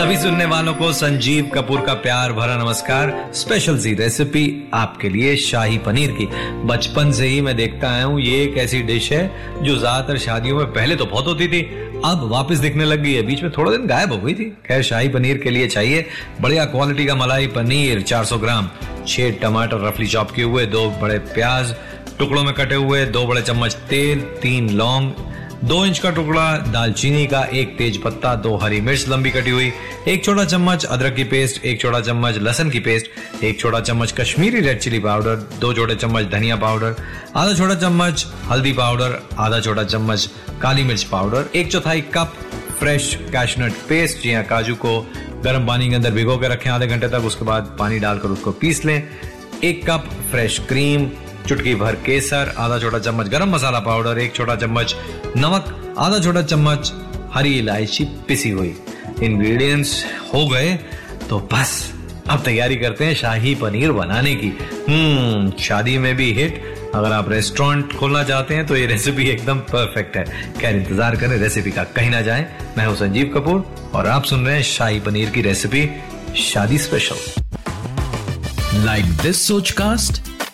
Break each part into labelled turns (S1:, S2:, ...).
S1: सभी सुनने वालों को संजीव कपूर का प्यार भरा नमस्कार। स्पेशल सी रेसिपी आपके लिए शाही पनीर की। बचपन से ही मैं देखता आया हूँ, ये एक ऐसी डिश है जो ज़्यादातर शादियों में पहले तो बहुत होती थी, अब वापस दिखने लग गई है। बीच में थोड़ा दिन गायब हो गई थी। खैर, शाही पनीर के लिए चाहिए बढ़िया क्वालिटी का मलाई पनीर 400 ग्राम, छह टमाटर रफली चॉप किए हुए, दो बड़े प्याज, टुकड़ों में कटे हुए, दो बड़े चम्मच तेल, तीन लौंग दो इंच का टुकड़ा, दालचीनी का एक तेज पत्ता, दो हरी मिर्च लंबी कटी हुई, एक छोटा चम्मच अदरक की पेस्ट, एक छोटा चम्मच लहसन की पेस्ट, एक छोटा चम्मच कश्मीरी रेड चिली पाउडर, दो छोटे चम्मच धनिया पाउडर, आधा छोटा चम्मच हल्दी पाउडर, आधा छोटा चम्मच काली मिर्च पाउडर, एक चौथाई cup fresh cashew nut paste, जी हाँ काजू को गर्म पानी के अंदर भिगो के रखें आधे घंटे तक, उसके बाद पानी डालकर उसको पीस लें, एक कप फ्रेश क्रीम चुटकी भर केसर, आधा छोटा चम्मच गरम मसाला पाउडर, एक छोटा चम्मच नमक, आधा छोटा चम्मच हरी इलायची पिसी हुई। इंग्रेडिएंट्स हो गए तो बस, अब तैयारी करते हैं शाही पनीर बनाने की। हम्म शादी में भी हिट अगर आप रेस्टोरेंट खोलना चाहते हैं तो ये रेसिपी एकदम परफेक्ट है। खैर, इंतज़ार करें रेसिपी का कहीं ना जाए। मैं हूँ संजीव कपूर, और आप सुन रहे हैं शाही पनीर की रेसिपी शादी स्पेशल
S2: लाइक दिस सोच Sochcast?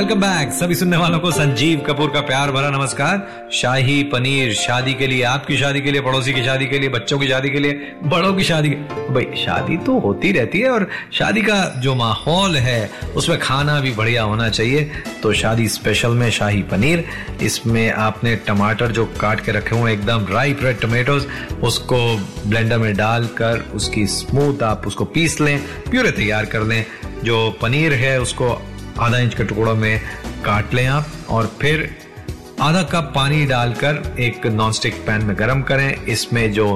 S1: Welcome back सभी सुनने वालों को संजीव कपूर का प्यार भरा नमस्कार। शाही पनीर शादी के लिए, आपकी शादी के लिए, पड़ोसी की शादी के लिए, बच्चों की शादी के लिए, बड़ों की शादी भाई, शादी तो होती रहती है और शादी का जो माहौल है, उसमें खाना भी बढ़िया होना चाहिए। तो शादी स्पेशल में शाही पनीर, इसमें आपने टमाटर जो काट के रखे हुए एकदम राइप रेड टमेटोज उसको ब्लेंडर में डालकर उसकी स्मूथ आप उसको पीस लें प्यूरे तैयार कर लें। जो पनीर है, उसको आधा इंच के टुकड़ों में काट लें आप और फिर आधा कप पानी डालकर एक नॉनस्टिक पैन में गरम करें। इसमें जो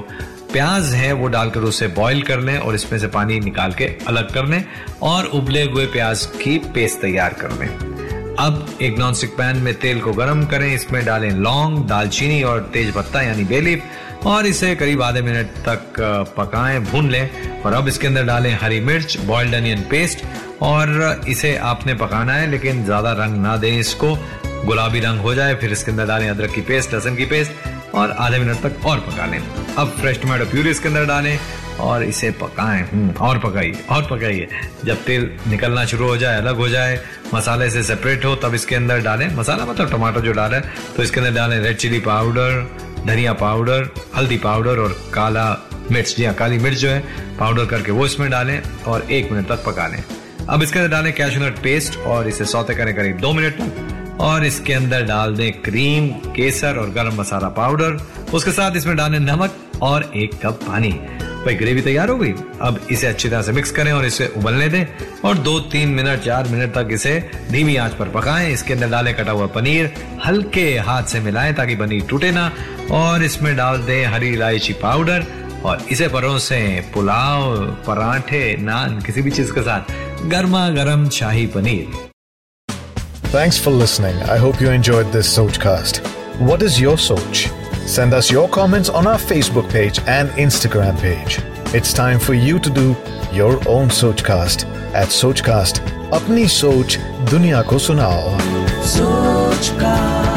S1: प्याज है वो डालकर उसे बॉईल कर लें और इसमें से पानी निकाल के अलग कर लें और उबले हुए प्याज की पेस्ट तैयार कर लें। अब एक नॉनस्टिक पैन में तेल को गरम करें। इसमें डालें लौंग, दालचीनी और तेज पत्ता यानी बेलीफ और इसे करीब आधे मिनट तक पकाएँ, भून लें और अब इसके अंदर डालें हरी मिर्च बॉइल्ड अनियन पेस्ट और इसे आपने पकाना है लेकिन ज़्यादा रंग ना दें इसको। गुलाबी रंग हो जाए फिर इसके अंदर डालें अदरक की पेस्ट लहसुन की पेस्ट और आधे मिनट तक और पका लें। अब फ्रेश टमाटो प्यूरी इसके अंदर डालें और इसे पकाएँ। हम्म, और पकाइए और पकाइए। जब तेल निकलना शुरू हो जाए अलग हो जाए मसाले से सेपरेट हो तब इसके अंदर डालें मसाला मतलब टमाटर जो डालें तो इसके अंदर डालें रेड चिली पाउडर धनिया पाउडर हल्दी पाउडर और काला मिर्च जी हाँ काली मिर्च जो है पाउडर करके वो इसमें डालें और एक मिनट तक पका लें। अब इसके अंदर डालें कैशनट पेस्ट और इसे सौते करें करीब दो मिनट तक और इसके अंदर डाल दें क्रीम केसर और गरम मसाला पाउडर उसके साथ इसमें डालें नमक और एक कप पानी। भाई ग्रेवी तैयार हो गई? अब इसे अच्छी तरह से मिक्स करें और इसे उबलने दें और दो, तीन मिनट, चार मिनट तक इसे धीमी आँच पर पकाएँ। इसके अंदर डालें कटा हुआ पनीर, हल्के हाथ से मिलाएँ ताकि पनीर टूटे ना। और इसमें डाल दें हरी इलायची पाउडर और इसे परोसें पुलाव, पराठे, नान, किसी भी चीज़ के साथ। गर्मा गर्म शाही paneer
S3: Thanks for listening. I hope you enjoyed this Sochcast. What is your Soch? Send us your comments on our Facebook page and Instagram page. It's time for you to do your own Sochcast at Sochcast. अपनी सोच दुनिया को सुनाओ
S4: Sochcast.